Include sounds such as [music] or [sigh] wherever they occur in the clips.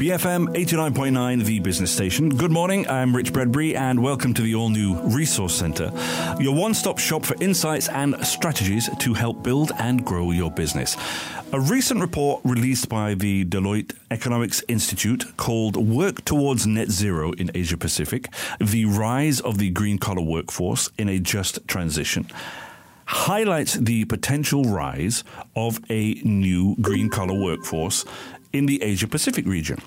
BFM 89.9, the business station. Good morning, I'm Rich Bradbury, and welcome to the all new Resource Centre, your one stop shop for insights and strategies to help build and grow your business. A recent report released by the Deloitte Economics Institute called Work Towards Net Zero in Asia Pacific The Rise of the Green Collar Workforce in a Just Transition highlights the potential rise of a new green collar workforce in the Asia Pacific region.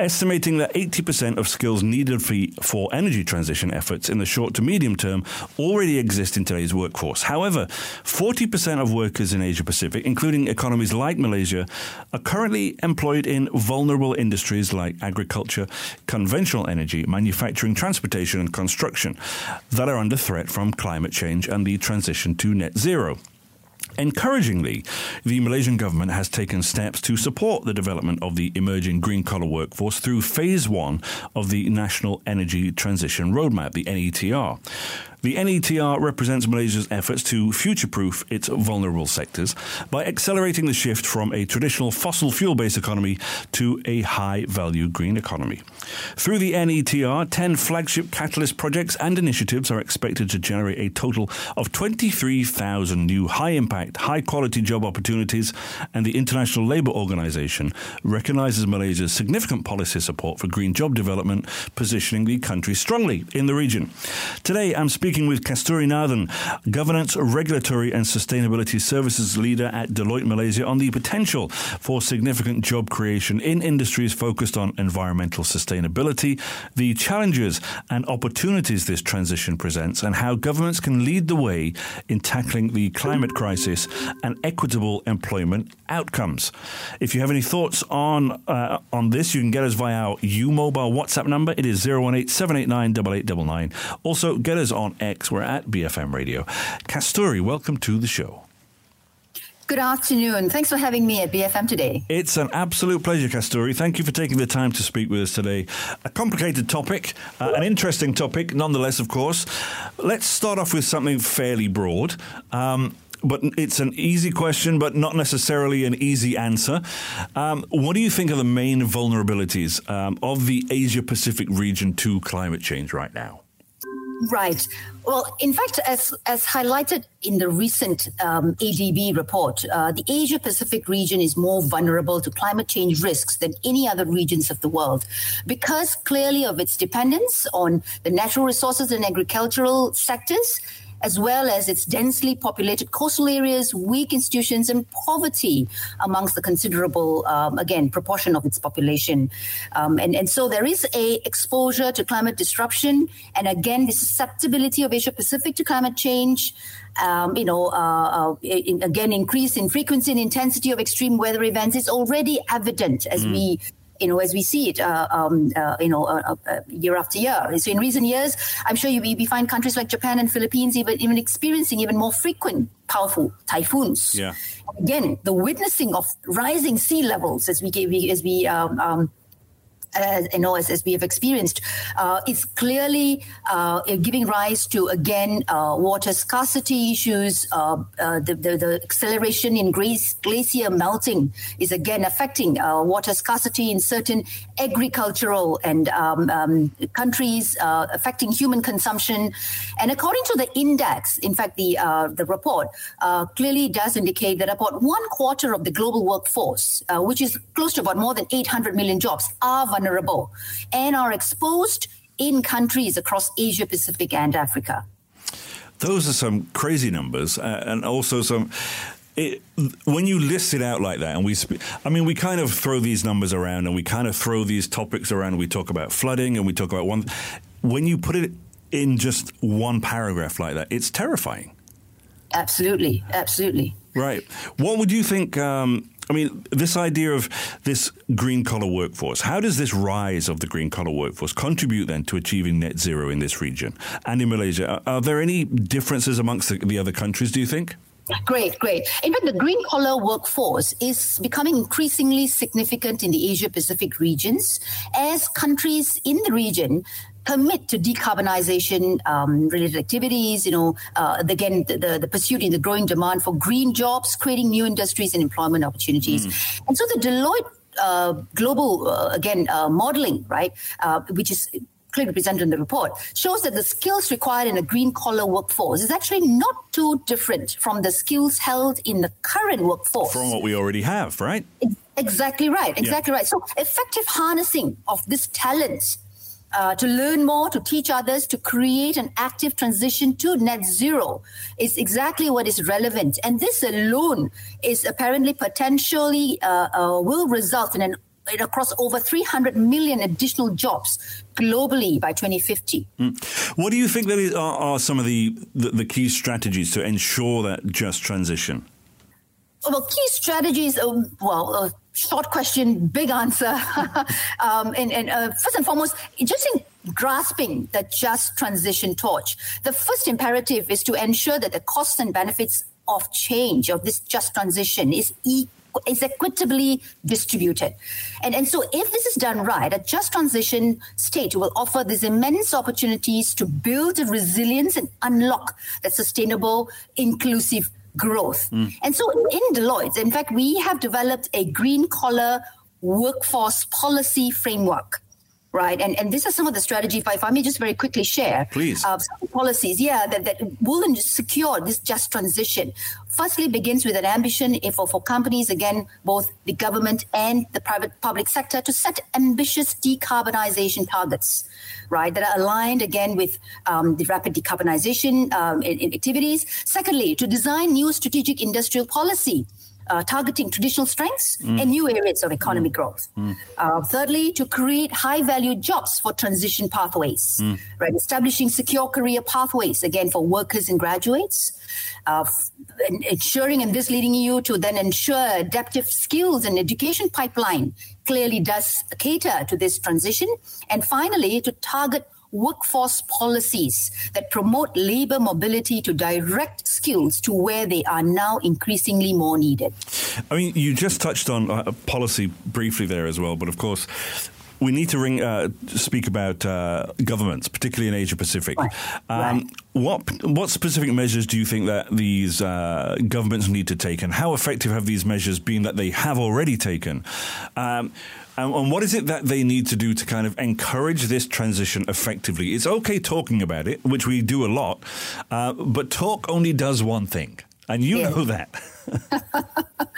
Estimating that 80% of skills needed for energy transition efforts in the short to medium term already exist in today's workforce. However, 40% of workers in Asia Pacific, including economies like Malaysia, are currently employed in vulnerable industries like agriculture, conventional energy, manufacturing, transportation, and construction that are under threat from climate change and the transition to net zero. Encouragingly, the Malaysian government has taken steps to support the development of the emerging green collar workforce through phase one of the National Energy Transition Roadmap, the NETR. The NETR represents Malaysia's efforts to future proof its vulnerable sectors by accelerating the shift from a traditional fossil fuel based economy to a high value green economy. Through the NETR, 10 flagship catalyst projects and initiatives are expected to generate a total of 23,000 new high impact, high quality job opportunities, and the International Labour Organization recognizes Malaysia's significant policy support for green job development, positioning the country strongly in the region. Today, I'm speaking speaking with Kasturi Nathan, Governance, Regulatory and Sustainability Services Leader at Deloitte Malaysia, on the potential for significant job creation in industries focused on environmental sustainability, the challenges and opportunities this transition presents, and how governments can lead the way in tackling the climate crisis and equitable employment outcomes. If you have any thoughts on uh, on this, you can get us via our U Mobile WhatsApp number. It is 018 789 8899. Also, get us on X. We're at BFM Radio. Kasturi, welcome to the show. Good afternoon. Thanks for having me at BFM today. It's an absolute pleasure, Kasturi. Thank you for taking the time to speak with us today. A complicated topic, uh, an interesting topic, nonetheless, of course. Let's start off with something fairly broad. Um, but it's an easy question, but not necessarily an easy answer. Um, what do you think are the main vulnerabilities um, of the Asia Pacific region to climate change right now? Right. Well, in fact, as as highlighted in the recent um, ADB report, uh, the Asia Pacific region is more vulnerable to climate change risks than any other regions of the world, because clearly of its dependence on the natural resources and agricultural sectors as well as its densely populated coastal areas, weak institutions, and poverty amongst the considerable, um, again, proportion of its population. Um, and, and so there is a exposure to climate disruption, and again, the susceptibility of Asia Pacific to climate change. Um, you know, uh, uh, in, again, increase in frequency and intensity of extreme weather events is already evident as mm. we you know, as we see it, uh, um, uh, you know, uh, uh, year after year. So in recent years, I'm sure you we find countries like Japan and Philippines even even experiencing even more frequent powerful typhoons. Yeah. Again, the witnessing of rising sea levels as we as we um, um, as, you know, as, as we have experienced, uh, is clearly uh, giving rise to again uh, water scarcity issues. Uh, uh, the, the, the, acceleration in glacier melting is again affecting water scarcity in certain agricultural and um, um, countries, affecting human consumption. And according to the index, in fact, the the report clearly does indicate that about one quarter of the global workforce, which is close to about more than 800 million jobs, are vulnerable and are exposed in countries across Asia Pacific and Africa. Those are some crazy numbers, uh, and also some. It, when you list it out like that, and we, sp- I mean, we kind of throw these numbers around, and we kind of throw these topics around. We talk about flooding, and we talk about one. When you put it in just one paragraph like that, it's terrifying. Absolutely, absolutely. Right. What would you think? Um, I mean, this idea of this green collar workforce, how does this rise of the green collar workforce contribute then to achieving net zero in this region and in Malaysia? Are, are there any differences amongst the, the other countries, do you think? Great, great. In fact, the green collar workforce is becoming increasingly significant in the Asia Pacific regions as countries in the region permit to decarbonization um, related activities, you know, uh, again, the, the, the, pursuit in the growing demand for green jobs, creating new industries and employment opportunities. Mm. And so the Deloitte uh, global, uh, again, uh, modeling, right, uh, which is clearly presented in the report, shows that the skills required in a green collar workforce is actually not too different from the skills held in the current workforce. From what we already have, right? Exactly right. Exactly yeah. right. So effective harnessing of this talent uh, to learn more, to teach others, to create an active transition to net zero is exactly what is relevant. And this alone is apparently potentially uh, uh, will result in an across over 300 million additional jobs globally by 2050. Mm. What do you think that are, are some of the, the, the key strategies to ensure that just transition? Well, key strategies, uh, well, uh, short question, big answer. [laughs] um, and, and uh, first and foremost, just in grasping the just transition torch, the first imperative is to ensure that the costs and benefits of change of this just transition is equal is equitably distributed. And, and so if this is done right, a just transition state will offer these immense opportunities to build resilience and unlock that sustainable, inclusive growth. Mm. And so in Deloitte, in fact, we have developed a green collar workforce policy framework right? And and this is some of the strategies. If I may just very quickly share, please, uh, policies, yeah, that, that will secure this just transition. Firstly, begins with an ambition for for companies, again, both the government and the private public sector, to set ambitious decarbonization targets, right? That are aligned again with um, the rapid decarbonization um, in, in activities. Secondly, to design new strategic industrial policy uh, targeting traditional strengths mm. and new areas of economic mm. growth. Mm. Uh, thirdly, to create high value jobs for transition pathways, mm. right? Establishing secure career pathways, again, for workers and graduates. Uh, f- ensuring and this leading you to then ensure adaptive skills and education pipeline clearly does cater to this transition. And finally, to target workforce policies that promote labor mobility to direct skills to where they are now increasingly more needed. I mean, you just touched on uh, policy briefly there as well, but of course, we need to ring, uh, speak about uh, governments, particularly in Asia Pacific. Right. Um, right. What what specific measures do you think that these uh, governments need to take, and how effective have these measures been that they have already taken? Um, and, and what is it that they need to do to kind of encourage this transition effectively? It's okay talking about it, which we do a lot, uh, but talk only does one thing, and you know that. [laughs]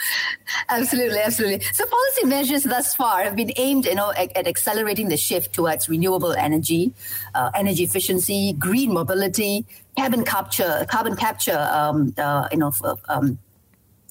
[laughs] absolutely, absolutely. So policy measures thus far have been aimed, you know, at, at accelerating the shift towards renewable energy, uh, energy efficiency, green mobility, carbon capture, carbon capture, um, uh, you know, um,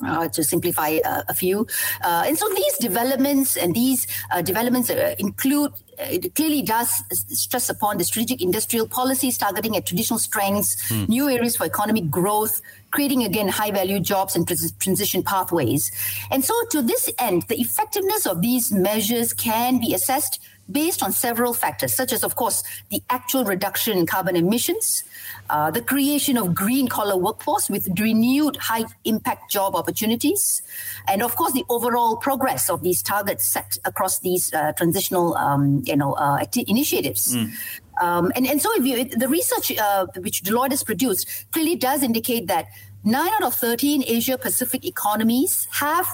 uh, to simplify uh, a few. Uh, and so these developments and these uh, developments uh, include, uh, it clearly does stress upon the strategic industrial policies targeting at traditional strengths, mm. new areas for economic growth, creating again high value jobs and trans- transition pathways. And so to this end, the effectiveness of these measures can be assessed based on several factors, such as, of course, the actual reduction in carbon emissions, uh, the creation of green collar workforce with renewed high impact job opportunities, and of course the overall progress of these targets set across these uh, transitional, um, you know, uh, acti- initiatives. Mm. Um, and, and so if you, the research uh, which Deloitte has produced clearly does indicate that nine out of 13 Asia Pacific economies have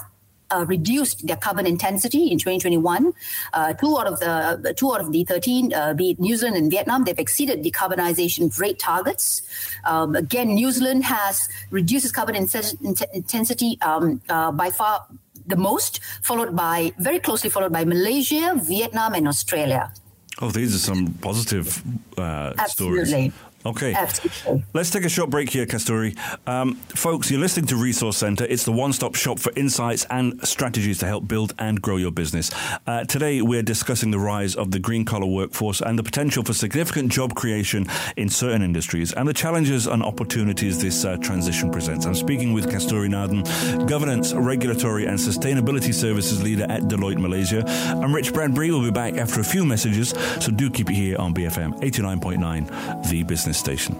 uh, reduced their carbon intensity in 2021. Uh, two out of the two out of the 13, uh, be it New Zealand and Vietnam, they've exceeded decarbonization rate targets. Um, again, New Zealand has reduced its carbon intensity um, uh, by far the most, followed by very closely followed by Malaysia, Vietnam, and Australia. Oh, these are some positive uh, Absolutely. stories. Okay. Absolutely. Let's take a short break here, Kasturi. Um, folks, you're listening to Resource Center. It's the one stop shop for insights and strategies to help build and grow your business. Uh, today, we're discussing the rise of the green collar workforce and the potential for significant job creation in certain industries and the challenges and opportunities this uh, transition presents. I'm speaking with Kasturi Nathan, Governance, Regulatory and Sustainability Services Leader at Deloitte Malaysia. I'm Rich Bradbury. We'll be back after a few messages, so do keep it here on BFM 89.9, the business business station.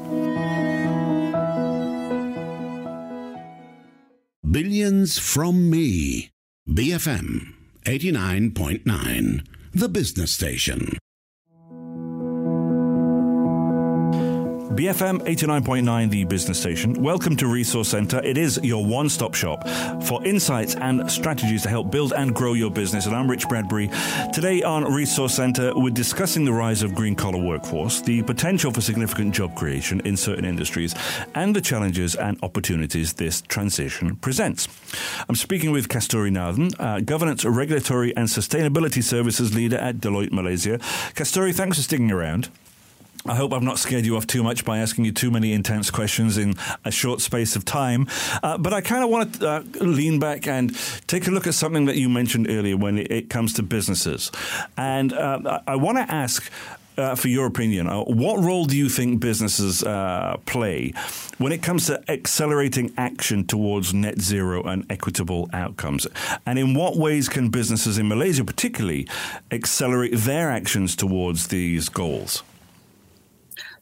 Billions from me. BFM 89.9, the business station. BFM 89.9, the business station. Welcome to Resource Center. It is your one stop shop for insights and strategies to help build and grow your business. And I'm Rich Bradbury. Today on Resource Center, we're discussing the rise of green collar workforce, the potential for significant job creation in certain industries, and the challenges and opportunities this transition presents. I'm speaking with Kasturi Nathan, uh, Governance, Regulatory, and Sustainability Services Leader at Deloitte Malaysia. Kasturi, thanks for sticking around. I hope I've not scared you off too much by asking you too many intense questions in a short space of time. Uh, but I kind of want to uh, lean back and take a look at something that you mentioned earlier when it, it comes to businesses. And uh, I want to ask uh, for your opinion, uh, what role do you think businesses uh, play when it comes to accelerating action towards net zero and equitable outcomes? And in what ways can businesses in Malaysia, particularly, accelerate their actions towards these goals?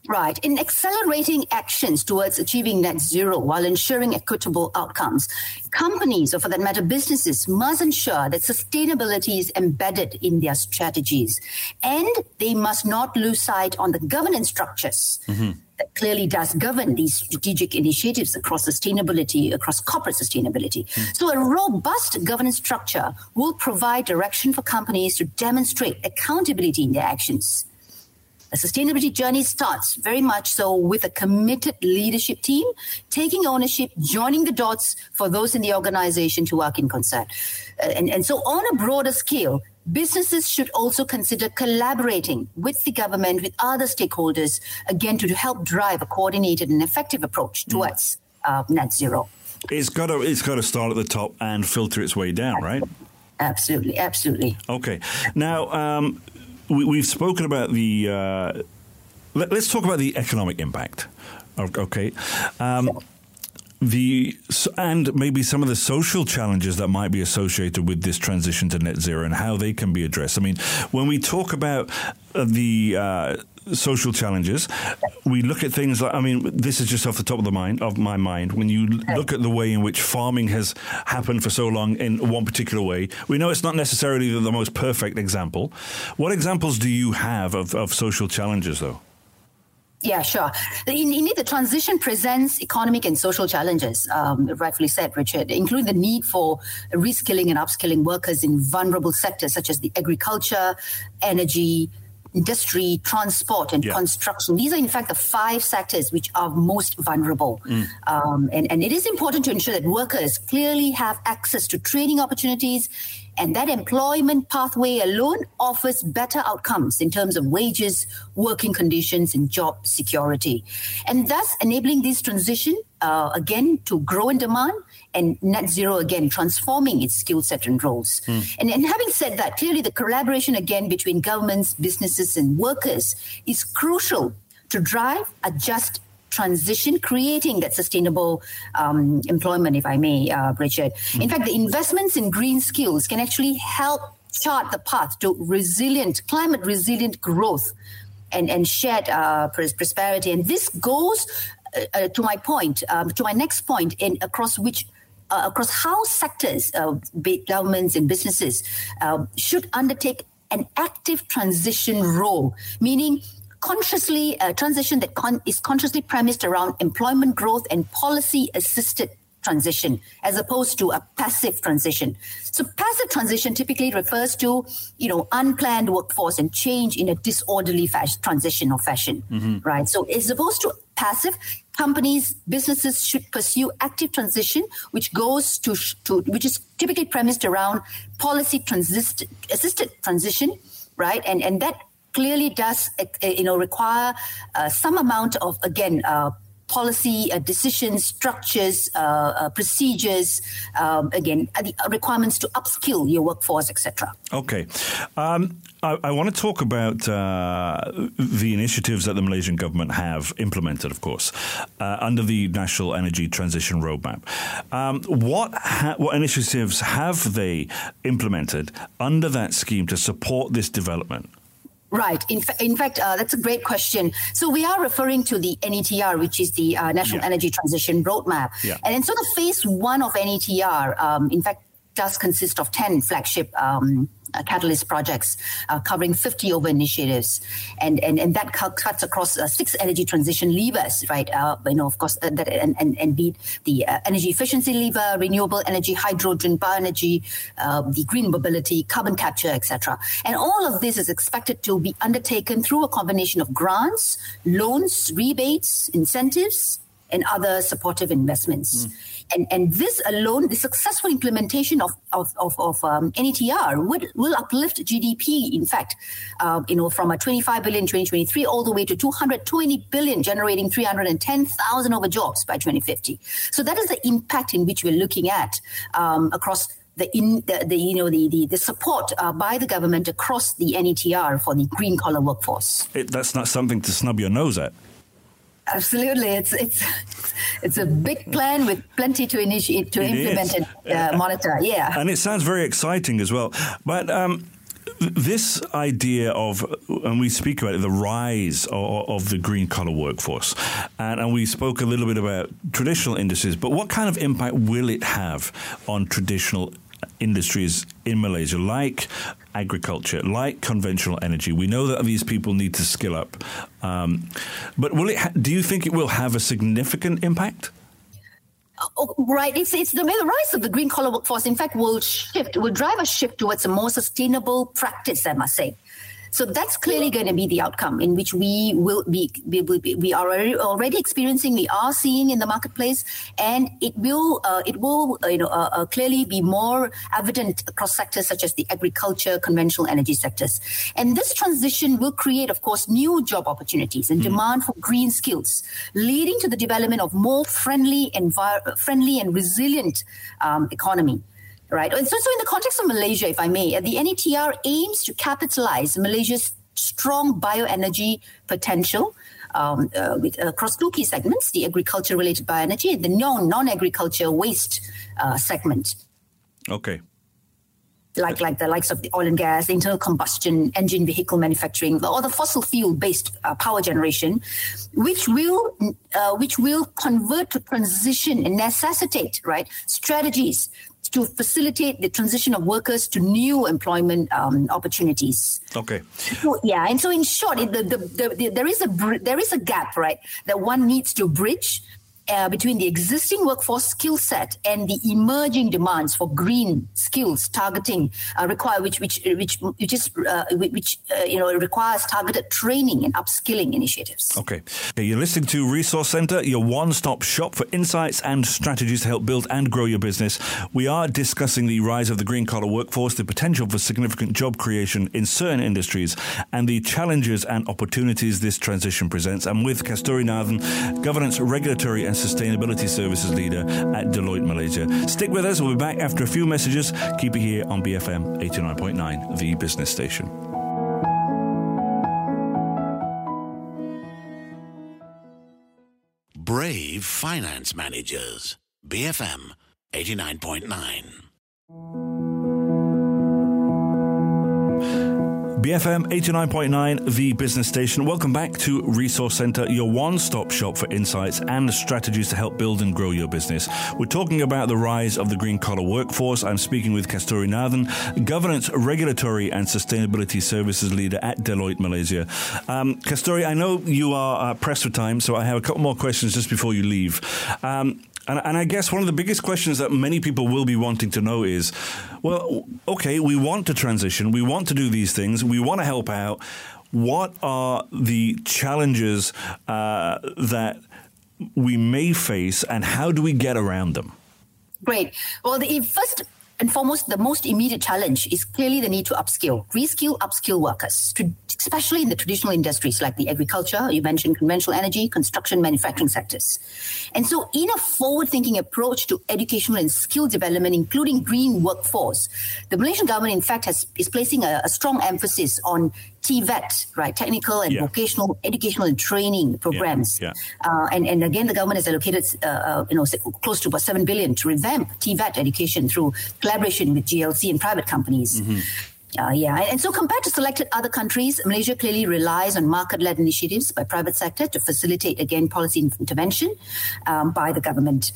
Right. In accelerating actions towards achieving net zero while ensuring equitable outcomes, companies, or for that matter, businesses, must ensure that sustainability is embedded in their strategies. And they must not lose sight on the governance structures. Mm-hmm. That clearly does govern these strategic initiatives across sustainability, across corporate sustainability. Mm. So, a robust governance structure will provide direction for companies to demonstrate accountability in their actions. A sustainability journey starts very much so with a committed leadership team taking ownership, joining the dots for those in the organization to work in concert. Uh, and, and so, on a broader scale, businesses should also consider collaborating with the government, with other stakeholders, again, to, to help drive a coordinated and effective approach mm. towards uh, net zero. It's got to it's got to start at the top and filter its way down, right? Absolutely, absolutely. Okay. Now, um, we, have spoken about the. Uh, let, us talk about the economic impact. Okay. Um, the and maybe some of the social challenges that might be associated with this transition to net zero and how they can be addressed. I mean, when we talk about the uh, social challenges. We look at things like, I mean, this is just off the top of the mind of my mind. When you look at the way in which farming has happened for so long in one particular way, we know it's not necessarily the most perfect example. What examples do you have of, of social challenges, though? Yeah, sure. Indeed, the transition presents economic and social challenges, um, rightfully said, Richard, including the need for reskilling and upskilling workers in vulnerable sectors such as the agriculture, energy, industry, transport, and yeah. construction. These are, in fact, the five sectors which are most vulnerable. Mm. Um, and, and it is important to ensure that workers clearly have access to training opportunities. And that employment pathway alone offers better outcomes in terms of wages, working conditions, and job security. And thus enabling this transition, uh, again, to grow in demand and net zero again transforming its skill set and roles. Mm. And, and having said that, clearly the collaboration again between governments, businesses, and workers is crucial to drive a just transition, creating that sustainable um, employment, if I may, uh, Richard. Mm. In fact, the investments in green skills can actually help chart the path to resilient, climate resilient growth and, and shared uh, prosperity. And this goes uh, uh, to my point, um, to my next point, in across which uh, across how sectors, uh, governments and businesses, uh, should undertake an active transition role, meaning consciously a transition that con- is consciously premised around employment growth and policy assisted transition as opposed to a passive transition. So passive transition typically refers to, you know, unplanned workforce and change in a disorderly fashion, transition or fashion, mm-hmm. right? So as opposed to passive, companies, businesses should pursue active transition, which goes to, to which is typically premised around policy transist, assisted transition, right? And and that clearly does uh, you know require uh, some amount of again uh, policy uh, decisions, structures, uh, uh, procedures, um, again, the requirements to upskill your workforce, etc. Okay. Um, I, I, want to talk about uh, the initiatives that the Malaysian government have implemented, of course, uh, under the National Energy Transition Roadmap. Um, what, ha- what initiatives have they implemented under that scheme to support this development? Right. In, fa- in fact, uh, that's a great question. So we are referring to the NETR, which is the uh, National yeah. Energy Transition Roadmap. Yeah. And in sort of phase one of NETR, um, in fact, does consist of 10 flagship um, catalyst projects uh, covering 50 over initiatives. And, and, and that cuts across uh, six energy transition levers, right? Uh, you know, of course, uh, that and, and, and be the uh, energy efficiency lever, renewable energy, hydrogen, bioenergy, the green mobility, carbon capture, etc. And all of this is expected to be undertaken through a combination of grants, loans, rebates, incentives, and other supportive investments. Mm. And, and this alone, the successful implementation of, of, of, of um, NETR would, will uplift GDP, in fact, uh, you know, from a 25 billion in 2023 all the way to 220 billion, generating 310,000 over jobs by 2050. So that is the impact in which we're looking at um, across the, in, the, the, you know the the, the support uh, by the government across the NETR for the green collar workforce. It, that's not something to snub your nose at. Absolutely, it's it's it's a big plan with plenty to initiate to it implement is. and uh, monitor. Yeah, and it sounds very exciting as well. But um, this idea of, and we speak about it, the rise of, of the green collar workforce, and, and, we spoke a little bit about traditional industries. But what kind of impact will it have on traditional industries in Malaysia, like agriculture, like conventional energy. We know that these people need to skill up, um, but will it? Ha- do you think it will have a significant impact? Oh, right, it's it's the, the rise of the green collar workforce. In fact, will shift, will drive a shift towards a more sustainable practice. I must say. So that's clearly going to be the outcome in which we will be, we, will be, we are already experiencing, we are seeing in the marketplace, and it will, uh, it will, uh, you know, uh, uh, clearly be more evident across sectors such as the agriculture, conventional energy sectors. And this transition will create, of course, new job opportunities and mm. demand for green skills, leading to the development of more friendly, envir- friendly and resilient um, economy right? So, so in the context of Malaysia, if I may, the NETR aims to capitalize Malaysia's strong bioenergy potential um, uh, with, uh, across two key segments: the agriculture-related bioenergy and the non non-agriculture waste uh, segment. Okay. Like, like the likes of the oil and gas, internal combustion engine vehicle manufacturing, or the fossil fuel based uh, power generation, which will uh, which will convert to transition and necessitate right strategies to facilitate the transition of workers to new employment um, opportunities. Okay. So, yeah, and so in short, the, the, the, there is a there is a gap, right, that one needs to bridge uh, between the existing workforce skill set and the emerging demands for green skills targeting uh, require which which which which is uh, which uh, you know requires targeted training and upskilling initiatives. Okay. you're listening to Resource Center, your one-stop shop for insights and strategies to help build and grow your business. We are discussing the rise of the green collar workforce, the potential for significant job creation in certain industries, and the challenges and opportunities this transition presents. I'm with Kasturi governance, regulatory, and Sustainability Services Leader at Deloitte Malaysia. Stick with us. We'll be back after a few messages. Keep it here on BFM 89.9, the business station. Brave Finance Managers, BFM 89.9. BFM 89.9, the business station. Welcome back to Resource Center, your one stop shop for insights and strategies to help build and grow your business. We're talking about the rise of the green collar workforce. I'm speaking with Kasturi Nathan, Governance, Regulatory and Sustainability Services Leader at Deloitte Malaysia. Um, Kasturi, I know you are uh, pressed for time, so I have a couple more questions just before you leave. Um, and, and I guess one of the biggest questions that many people will be wanting to know is well, okay, we want to transition, we want to do these things, we want to help out. What are the challenges uh, that we may face, and how do we get around them? Great. Well, the first and foremost, the most immediate challenge is clearly the need to upskill, reskill, upskill workers, to, especially in the traditional industries like the agriculture, you mentioned conventional energy, construction, manufacturing sectors. And so, in a forward thinking approach to educational and skill development, including green workforce, the Malaysian government, in fact, has, is placing a, a strong emphasis on TVET, right? Technical and yeah. vocational educational and training programs. Yeah. Yeah. Uh, and, and again, the government has allocated, uh, uh, you know, close to about 7 billion to revamp TVET education through collaboration with GLC and private companies. Mm-hmm. Uh, yeah, and so compared to selected other countries, Malaysia clearly relies on market-led initiatives by private sector to facilitate again policy intervention um, by the government.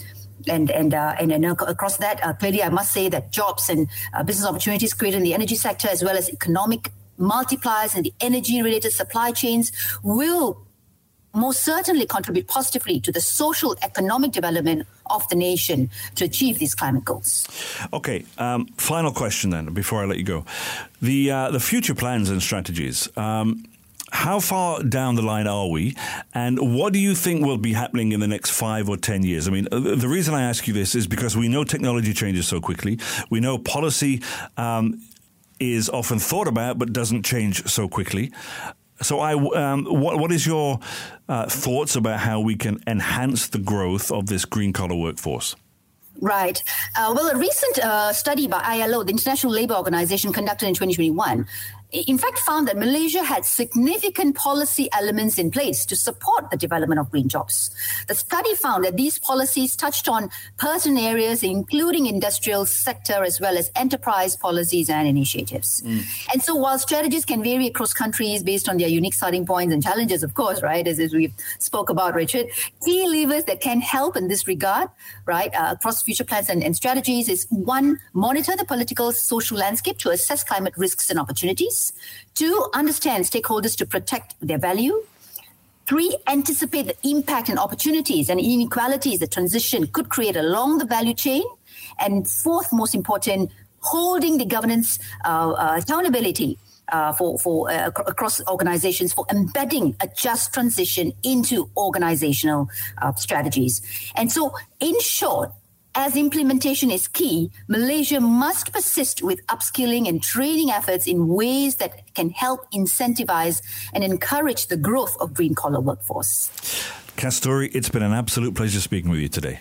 And and uh, and, and across that, uh, clearly, I must say that jobs and uh, business opportunities created in the energy sector, as well as economic multipliers in the energy-related supply chains, will most certainly contribute positively to the social economic development of the nation to achieve these climate goals. Okay, um, final question then before I let you go. The uh, the future plans and strategies. Um, how far down the line are we? And what do you think will be happening in the next five or 10 years? I mean, uh, the reason I ask you this is because we know technology changes so quickly. We know policy um, is often thought about but doesn't change so quickly. So, I, um, what, what is your uh, thoughts about how we can enhance the growth of this green collar workforce? Right. Uh, well, a recent uh, study by ILO, the International Labour Organization, conducted in 2021, in fact found that Malaysia had significant policy elements in place to support the development of green jobs. The study found that these policies touched on pertinent areas, including industrial sector as well as enterprise policies and initiatives. Mm. And so while strategies can vary across countries based on their unique starting points and challenges, of course, right, as, as we spoke about, Richard, key levers that can help in this regard, right, uh, across future plans and, and strategies is one, monitor the political social landscape to assess climate risks and opportunities. Two, understand stakeholders to protect their value. Three, anticipate the impact and opportunities and inequalities the transition could create along the value chain. And fourth, most important, holding the governance uh, uh, accountability uh, for, for uh, across organizations for embedding a just transition into organizational uh, strategies. And so, in short, as implementation is key, Malaysia must persist with upskilling and training efforts in ways that can help incentivize and encourage the growth of green collar workforce. Kasturi, it's been an absolute pleasure speaking with you today.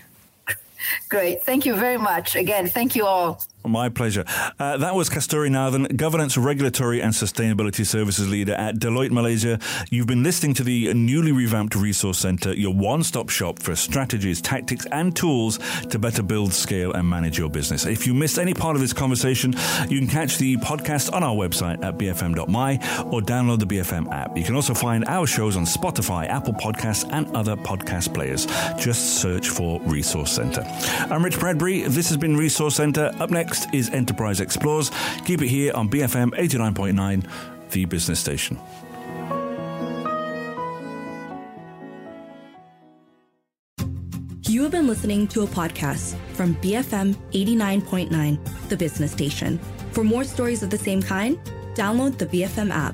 Great. Thank you very much. Again, thank you all. My pleasure. Uh, that was Kasturi Nathan, Governance, Regulatory and Sustainability Services Leader at Deloitte Malaysia. You've been listening to the newly revamped Resource Centre, your one stop shop for strategies, tactics, and tools to better build, scale, and manage your business. If you missed any part of this conversation, you can catch the podcast on our website at bfm.my or download the BFM app. You can also find our shows on Spotify, Apple Podcasts, and other podcast players. Just search for Resource Centre. I'm Rich Bradbury. This has been Resource Centre. Up next, Next is Enterprise Explores. Keep it here on BFM 89.9, the business station. You have been listening to a podcast from BFM 89.9, the business station. For more stories of the same kind, download the BFM app.